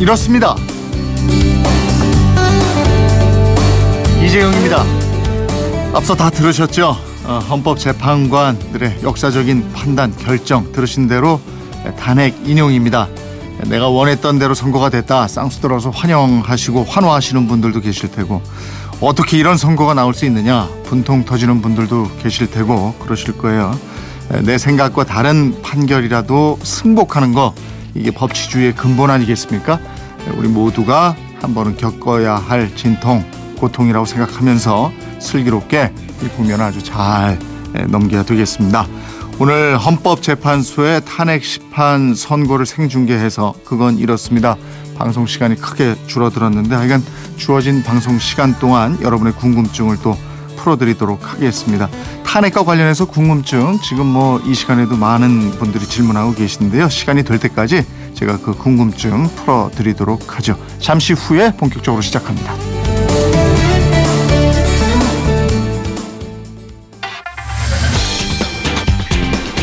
이렇습니다. 이재용입니다. 앞서 다 들으셨죠? 어, 헌법재판관들의 역사적인 판단, 결정 들으신 대로 탄핵 인용입니다. 내가 원했던 대로 선거가 됐다. 쌍수 들어서 환영하시고 환호하시는 분들도 계실 테고 어떻게 이런 선거가 나올 수 있느냐 분통 터지는 분들도 계실 테고 그러실 거예요. 내 생각과 다른 판결이라도 승복하는 거 이게 법치주의의 근본 아니겠습니까? 우리 모두가 한 번은 겪어야 할 진통, 고통이라고 생각하면서 슬기롭게 이 국면을 아주 잘 넘겨야 되겠습니다. 오늘 헌법재판소의 탄핵 심판 선고를 생중계해서 그건 이렇습니다. 방송 시간이 크게 줄어들었는데 하여간 주어진 방송 시간 동안 여러분의 궁금증을 또 풀어드리도록 하겠습니다. 탄핵과 관련해서 궁금증 지금 뭐 이 시간에도 많은 분들이 질문하고 계신데요. 시간이 될 때까지 제가 그 궁금증 풀어드리도록 하죠. 잠시 후에 본격적으로 시작합니다.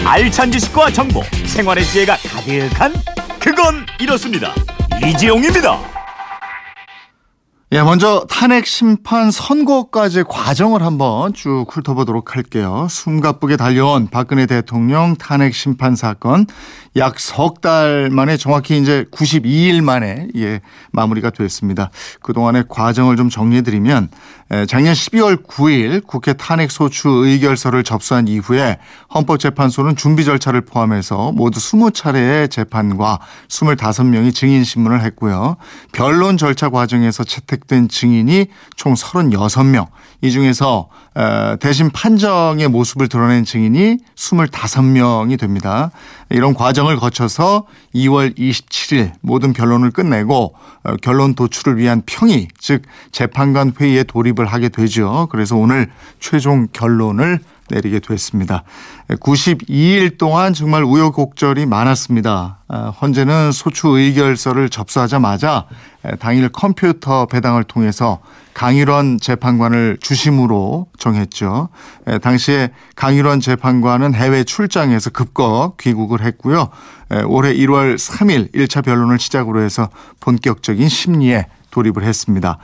알찬 지식과 정보, 생활의 지혜가 가득한 그건 이렇습니다. 이지용입니다. 예, 먼저 탄핵 심판 선고까지 과정을 한번 쭉 훑어보도록 할게요. 숨가쁘게 달려온 박근혜 대통령 탄핵 심판 사건 약 석 달 만에 정확히 이제 92일 만에 예, 마무리가 됐습니다. 그동안의 과정을 좀 정리해 드리면 작년 12월 9일 국회 탄핵 소추 의결서를 접수한 이후에 헌법재판소는 준비 절차를 포함해서 모두 20차례의 재판과 25명이 증인 신문을 했고요. 변론 절차 과정에서 채택된 증인이 총 36명. 이 중에서 대신 판정의 모습을 드러낸 증인이 25명이 됩니다. 이런 과정을 거쳐서 2월 27일 모든 변론을 끝내고 어, 결론 도출을 위한 평의, 즉 재판관 회의에 돌입을 하게 되죠. 그래서 오늘 최종 결론을 내리게 됐습니다. 92일 동안 정말 우여곡절이 많았습니다. 아, 헌재는 소추 의결서를 접수하자마자 당일 컴퓨터 배당을 통해서 강일원 재판관을 주심으로 정했죠. 당시에 강일원 재판관은 해외 출장에서 급거 귀국을 했고요. 올해 1월 3일 1차 변론을 시작으로 해서 본격적인 심리에 돌입을 했습니다.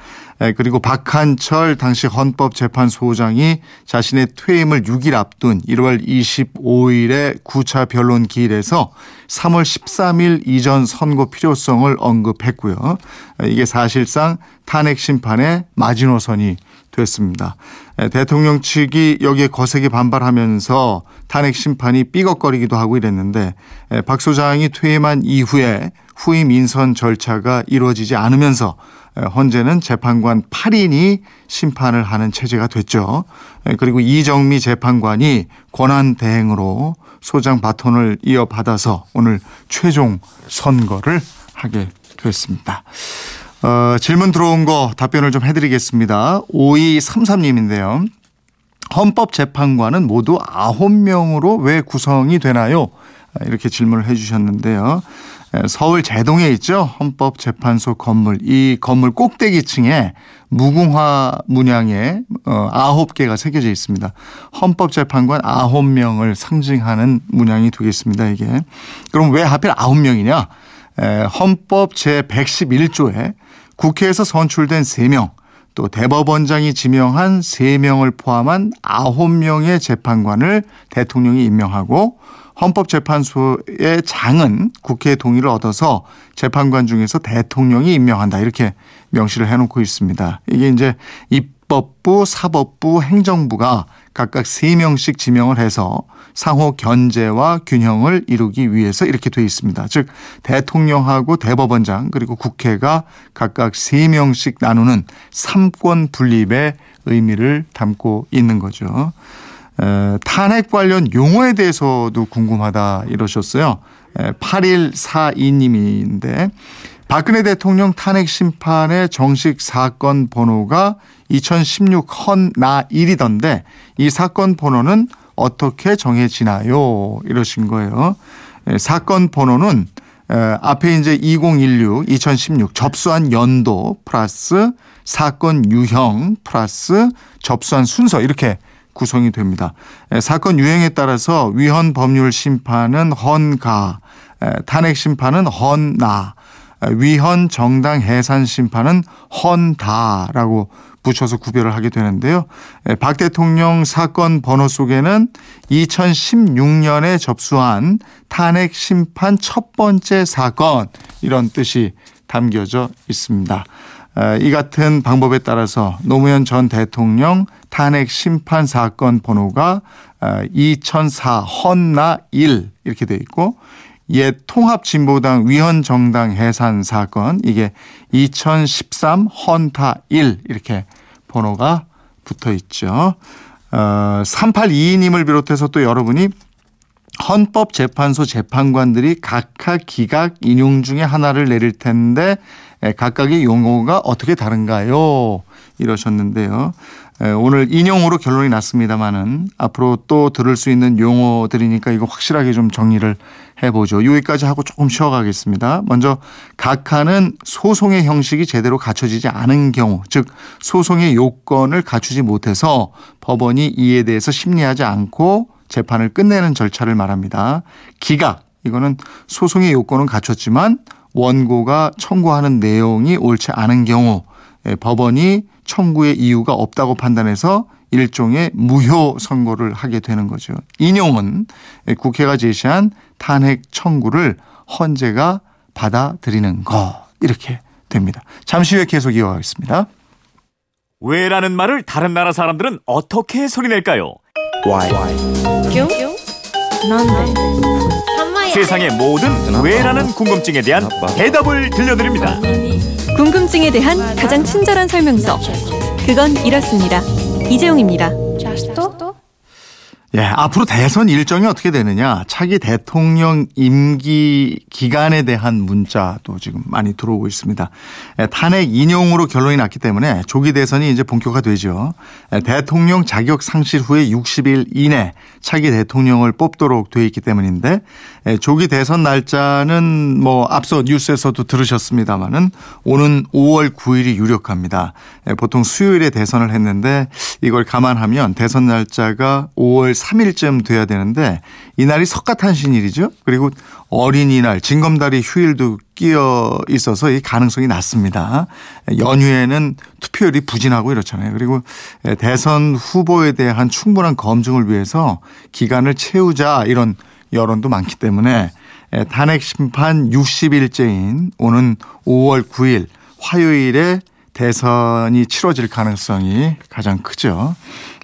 그리고 박한철 당시 헌법재판소장이 자신의 퇴임을 6일 앞둔 1월 25일에 9차 변론 기일에서 3월 13일 이전 선고 필요성을 언급했고요. 이게 사실상 탄핵 심판의 마지노선이 됐습니다. 대통령 측이 여기에 거세게 반발하면서 탄핵 심판이 삐걱거리기도 하고 이랬는데 박 소장이 퇴임한 이후에 후임 인선 절차가 이루어지지 않으면서 헌재는 재판관 8인이 심판을 하는 체제가 됐죠. 그리고 이정미 재판관이 권한 대행으로 소장 바톤을 이어받아서 오늘 최종 선거를 하게 됐습니다. 어, 질문 들어온 거 답변을 좀 해드리겠습니다. 5233님인데요. 헌법재판관은 모두 9명으로 왜 구성이 되나요? 이렇게 질문을 해 주셨는데요. 서울 제동에 있죠. 헌법재판소 건물. 이 건물 꼭대기층에 무궁화 문양의 어, 아홉 개가 새겨져 있습니다. 헌법재판관 아홉 명을 상징하는 문양이 되겠습니다. 이게. 그럼 왜 하필 아홉 명이냐? 헌법 제 111조에 국회에서 선출된 3명 또 대법원장이 지명한 3명을 포함한 9명의 재판관을 대통령이 임명하고 헌법재판소의 장은 국회의 동의를 얻어서 재판관 중에서 대통령이 임명한다 이렇게 명시를 해놓고 있습니다. 이게 이제 입법부, 사법부, 행정부가 각각 3명씩 지명을 해서 상호 견제와 균형을 이루기 위해서 이렇게 돼 있습니다. 즉 대통령하고 대법원장 그리고 국회가 각각 3명씩 나누는 삼권 분립의 의미를 담고 있는 거죠. 에, 탄핵 관련 용어에 대해서도 궁금하다 이러셨어요. 8142님인데 박근혜 대통령 탄핵 심판의 정식 사건 번호가 2016 헌나 1이던데 이 사건 번호는 어떻게 정해지나요? 이러신 거예요. 사건 번호는 앞에 이제 2016, 2016 접수한 연도 플러스 사건 유형 플러스 접수한 순서 이렇게 구성이 됩니다. 사건 유형에 따라서 위헌 법률 심판은 헌가, 탄핵 심판은 헌나, 위헌 정당 해산 심판은 헌다라고 붙여서 구별을 하게 되는데요. 박 대통령 사건 번호 속에는 2016년에 접수한 탄핵 심판 첫 번째 사건 이런 뜻이 담겨져 있습니다. 이 같은 방법에 따라서 노무현 전 대통령 탄핵 심판 사건 번호가 2004 헌나 1 이렇게 돼 있고 옛 통합진보당 위헌정당 해산 사건 이게 2013 헌타 1 이렇게 번호가 붙어 있죠. 어, 3822님을 비롯해서 또 여러분이 헌법재판소 재판관들이 각각 기각 인용 중에 하나를 내릴 텐데 각각의 용어가 어떻게 다른가요? 이러셨는데요. 오늘 인용으로 결론이 났습니다마는 앞으로 또 들을 수 있는 용어들이니까 이거 확실하게 좀 정리를 해보죠. 여기까지 하고 조금 쉬어가겠습니다. 먼저 각하는 소송의 형식이 제대로 갖춰지지 않은 경우, 즉 소송의 요건을 갖추지 못해서 법원이 이에 대해서 심리하지 않고 재판을 끝내는 절차를 말합니다. 기각 이거는 소송의 요건은 갖췄지만 원고가 청구하는 내용이 옳지 않은 경우 예, 법원이 청구의 이유가 없다고 판단해서 일종의 무효 선고를 하게 되는 거죠. 인용은 국회가 제시한 탄핵 청구를 헌재가 받아들이는 거 이렇게 됩니다. 잠시 후에 계속 이어가겠습니다. 왜라는 말을 다른 나라 사람들은 어떻게 소리낼까요? Why? 세상의 모든 왜라는 궁금증에 대한 대답을 들려드립니다. 궁금증에 대한 가장 친절한 설명서. 그건 이렇습니다. 이재용입니다. 예, 앞으로 대선 일정이 어떻게 되느냐. 차기 대통령 임기 기간에 대한 문자도 지금 많이 들어오고 있습니다. 예, 탄핵 인용으로 결론이 났기 때문에 조기 대선이 이제 본격화되죠. 예, 대통령 자격 상실 후에 60일 이내 차기 대통령을 뽑도록 돼 있기 때문인데 예, 조기 대선 날짜는 뭐 앞서 뉴스에서도 들으셨습니다마는 오는 5월 9일이 유력합니다. 보통 수요일에 대선을 했는데 이걸 감안하면 대선 날짜가 5월 3일쯤 돼야 되는데 이날이 석가탄신일이죠. 그리고 어린이날, 징검다리 휴일도 끼어 있어서 이 가능성이 낮습니다. 연휴에는 투표율이 부진하고 이렇잖아요. 그리고 대선 후보에 대한 충분한 검증을 위해서 기간을 채우자 이런 여론도 많기 때문에 탄핵 심판 60일째인 오는 5월 9일 화요일에 대선이 치러질 가능성이 가장 크죠.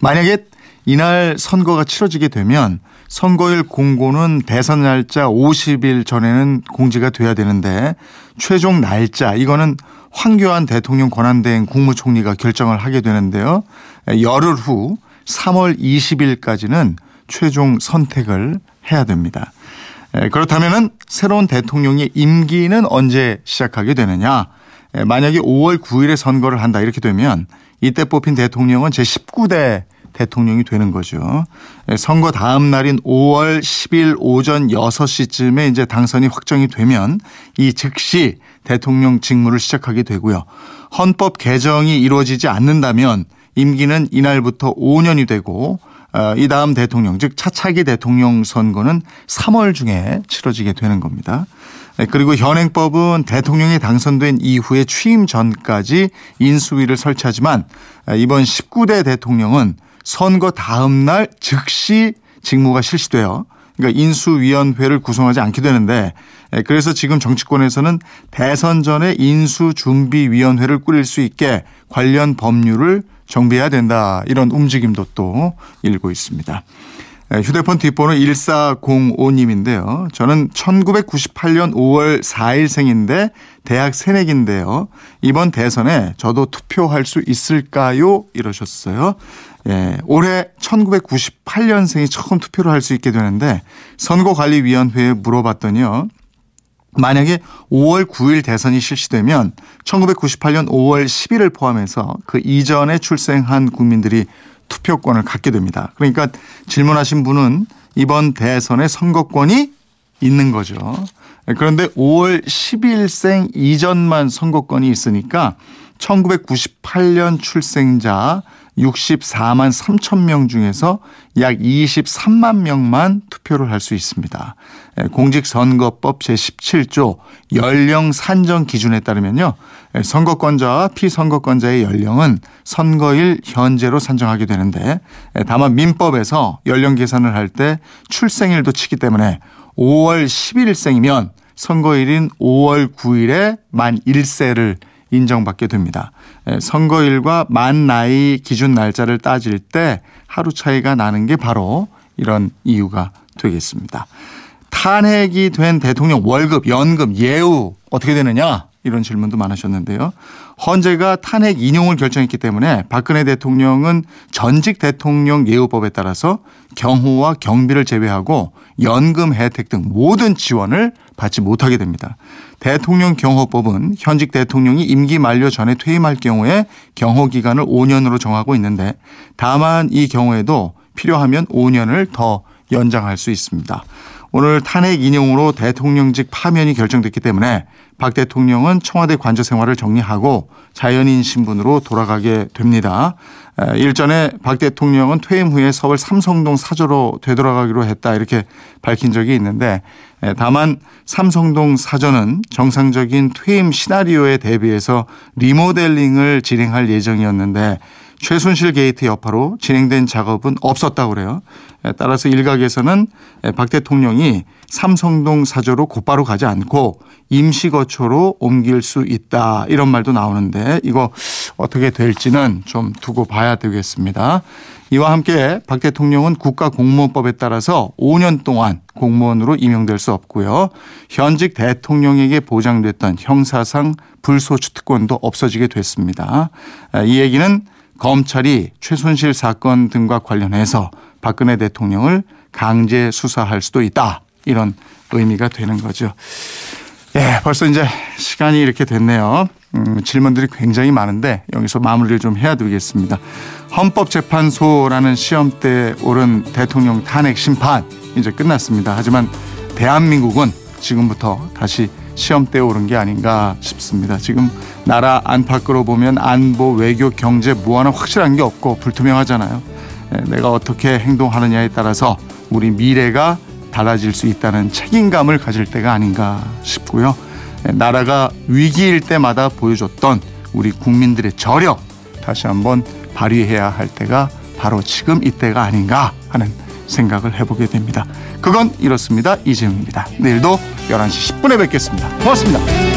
만약에 이날 선거가 치러지게 되면 선거일 공고는 대선 날짜 50일 전에는 공지가 돼야 되는데 최종 날짜 이거는 황교안 대통령 권한대행 국무총리가 결정을 하게 되는데요. 열흘 후 3월 20일까지는 최종 선택을 해야 됩니다. 그렇다면 새로운 대통령의 임기는 언제 시작하게 되느냐? 만약에 5월 9일에 선거를 한다 이렇게 되면 이때 뽑힌 대통령은 제 19대 대통령이 되는 거죠. 선거 다음 날인 5월 10일 오전 6시쯤에 이제 당선이 확정이 되면 이 즉시 대통령 직무를 시작하게 되고요. 헌법 개정이 이루어지지 않는다면 임기는 이날부터 5년이 되고 어, 이 다음 대통령 즉 차차기 대통령 선거는 3월 중에 치러지게 되는 겁니다. 그리고 현행법은 대통령이 당선된 이후에 취임 전까지 인수위를 설치하지만 이번 19대 대통령은 선거 다음 날 즉시 직무가 실시돼요. 그러니까 인수위원회를 구성하지 않게 되는데 그래서 지금 정치권에서는 대선 전에 인수준비위원회를 꾸릴 수 있게 관련 법률을 정비해야 된다 이런 움직임도 또 일고 있습니다. 휴대폰 뒷번호 1405님인데요. 저는 1998년 5월 4일생인데 대학 새내기인데요. 이번 대선에 저도 투표할 수 있을까요? 이러셨어요. 예, 올해 1998년생이 처음 투표를 할 수 있게 되는데 선거관리위원회에 물어봤더니요. 만약에 5월 9일 대선이 실시되면 1998년 5월 10일을 포함해서 그 이전에 출생한 국민들이 투표권을 갖게 됩니다. 그러니까 질문하신 분은 이번 대선에 선거권이 있는 거죠. 그런데 5월 10일생 이전만 선거권이 있으니까 1998년 출생자 64만 3천 명 중에서 약 23만 명만 투표를 할 수 있습니다. 예, 공직선거법 제17조 연령 산정 기준에 따르면요. 예, 선거권자와 피선거권자의 연령은 선거일 현재로 산정하게 되는데 예, 다만 민법에서 연령 계산을 할 때 출생일도 치기 때문에 5월 11일생이면 선거일인 5월 9일에 만 1세를 인정받게 됩니다. 선거일과 만 나이 기준 날짜를 따질 때 하루 차이가 나는 게 바로 이런 이유가 되겠습니다. 탄핵이 된 대통령 월급, 연금, 예우 어떻게 되느냐? 이런 질문도 많으셨는데요. 헌재가 탄핵 인용을 결정했기 때문에 박근혜 대통령은 전직 대통령 예우법에 따라서 경호와 경비를 제외하고 연금 혜택 등 모든 지원을 받지 못하게 됩니다. 대통령 경호법은 현직 대통령이 임기 만료 전에 퇴임할 경우에 경호 기간을 5년으로 정하고 있는데 다만 이 경우에도 필요하면 5년을 더 연장할 수 있습니다. 오늘 탄핵 인용으로 대통령직 파면이 결정됐기 때문에 박 대통령은 청와대 관저 생활을 정리하고 자연인 신분으로 돌아가게 됩니다. 일전에 박 대통령은 퇴임 후에 서울 삼성동 사저로 되돌아가기로 했다 이렇게 밝힌 적이 있는데 다만 삼성동 사저는 정상적인 퇴임 시나리오에 대비해서 리모델링을 진행할 예정이었는데 최순실 게이트 여파로 진행된 작업은 없었다고 그래요. 따라서 일각에서는 박 대통령이 삼성동 사저로 곧바로 가지 않고 임시 거처로 옮길 수 있다 이런 말도 나오는데 이거 어떻게 될지는 좀 두고 봐야 되겠습니다. 이와 함께 박 대통령은 국가공무원법에 따라서 5년 동안 공무원으로 임용될 수 없고요. 현직 대통령에게 보장됐던 형사상 불소추 특권도 없어지게 됐습니다. 이 얘기는 검찰이 최순실 사건 등과 관련해서 박근혜 대통령을 강제 수사할 수도 있다. 이런 의미가 되는 거죠. 예, 벌써 이제 시간이 이렇게 됐네요. 음, 질문들이 굉장히 많은데 여기서 마무리를 좀 해야 되겠습니다. 헌법재판소라는 시험대에 오른 대통령 탄핵 심판 이제 끝났습니다. 하지만 대한민국은 지금부터 다시 시험대에 오른 게 아닌가 싶습니다. 지금 나라 안팎으로 보면 안보, 외교, 경제 뭐 하나 확실한 게 없고 불투명하잖아요. 예, 내가 어떻게 행동하느냐에 따라서 우리 미래가 달라질 수 있다는 책임감을 가질 때가 아닌가 싶고요. 예, 나라가 위기일 때마다 보여줬던 우리 국민들의 저력 다시 한번 발휘해야 할 때가 바로 지금 이때가 아닌가 하는 생각을 해보게 됩니다. 그건 이렇습니다. 이재용입니다. 내일도 11시 10분에 뵙겠습니다. 고맙습니다.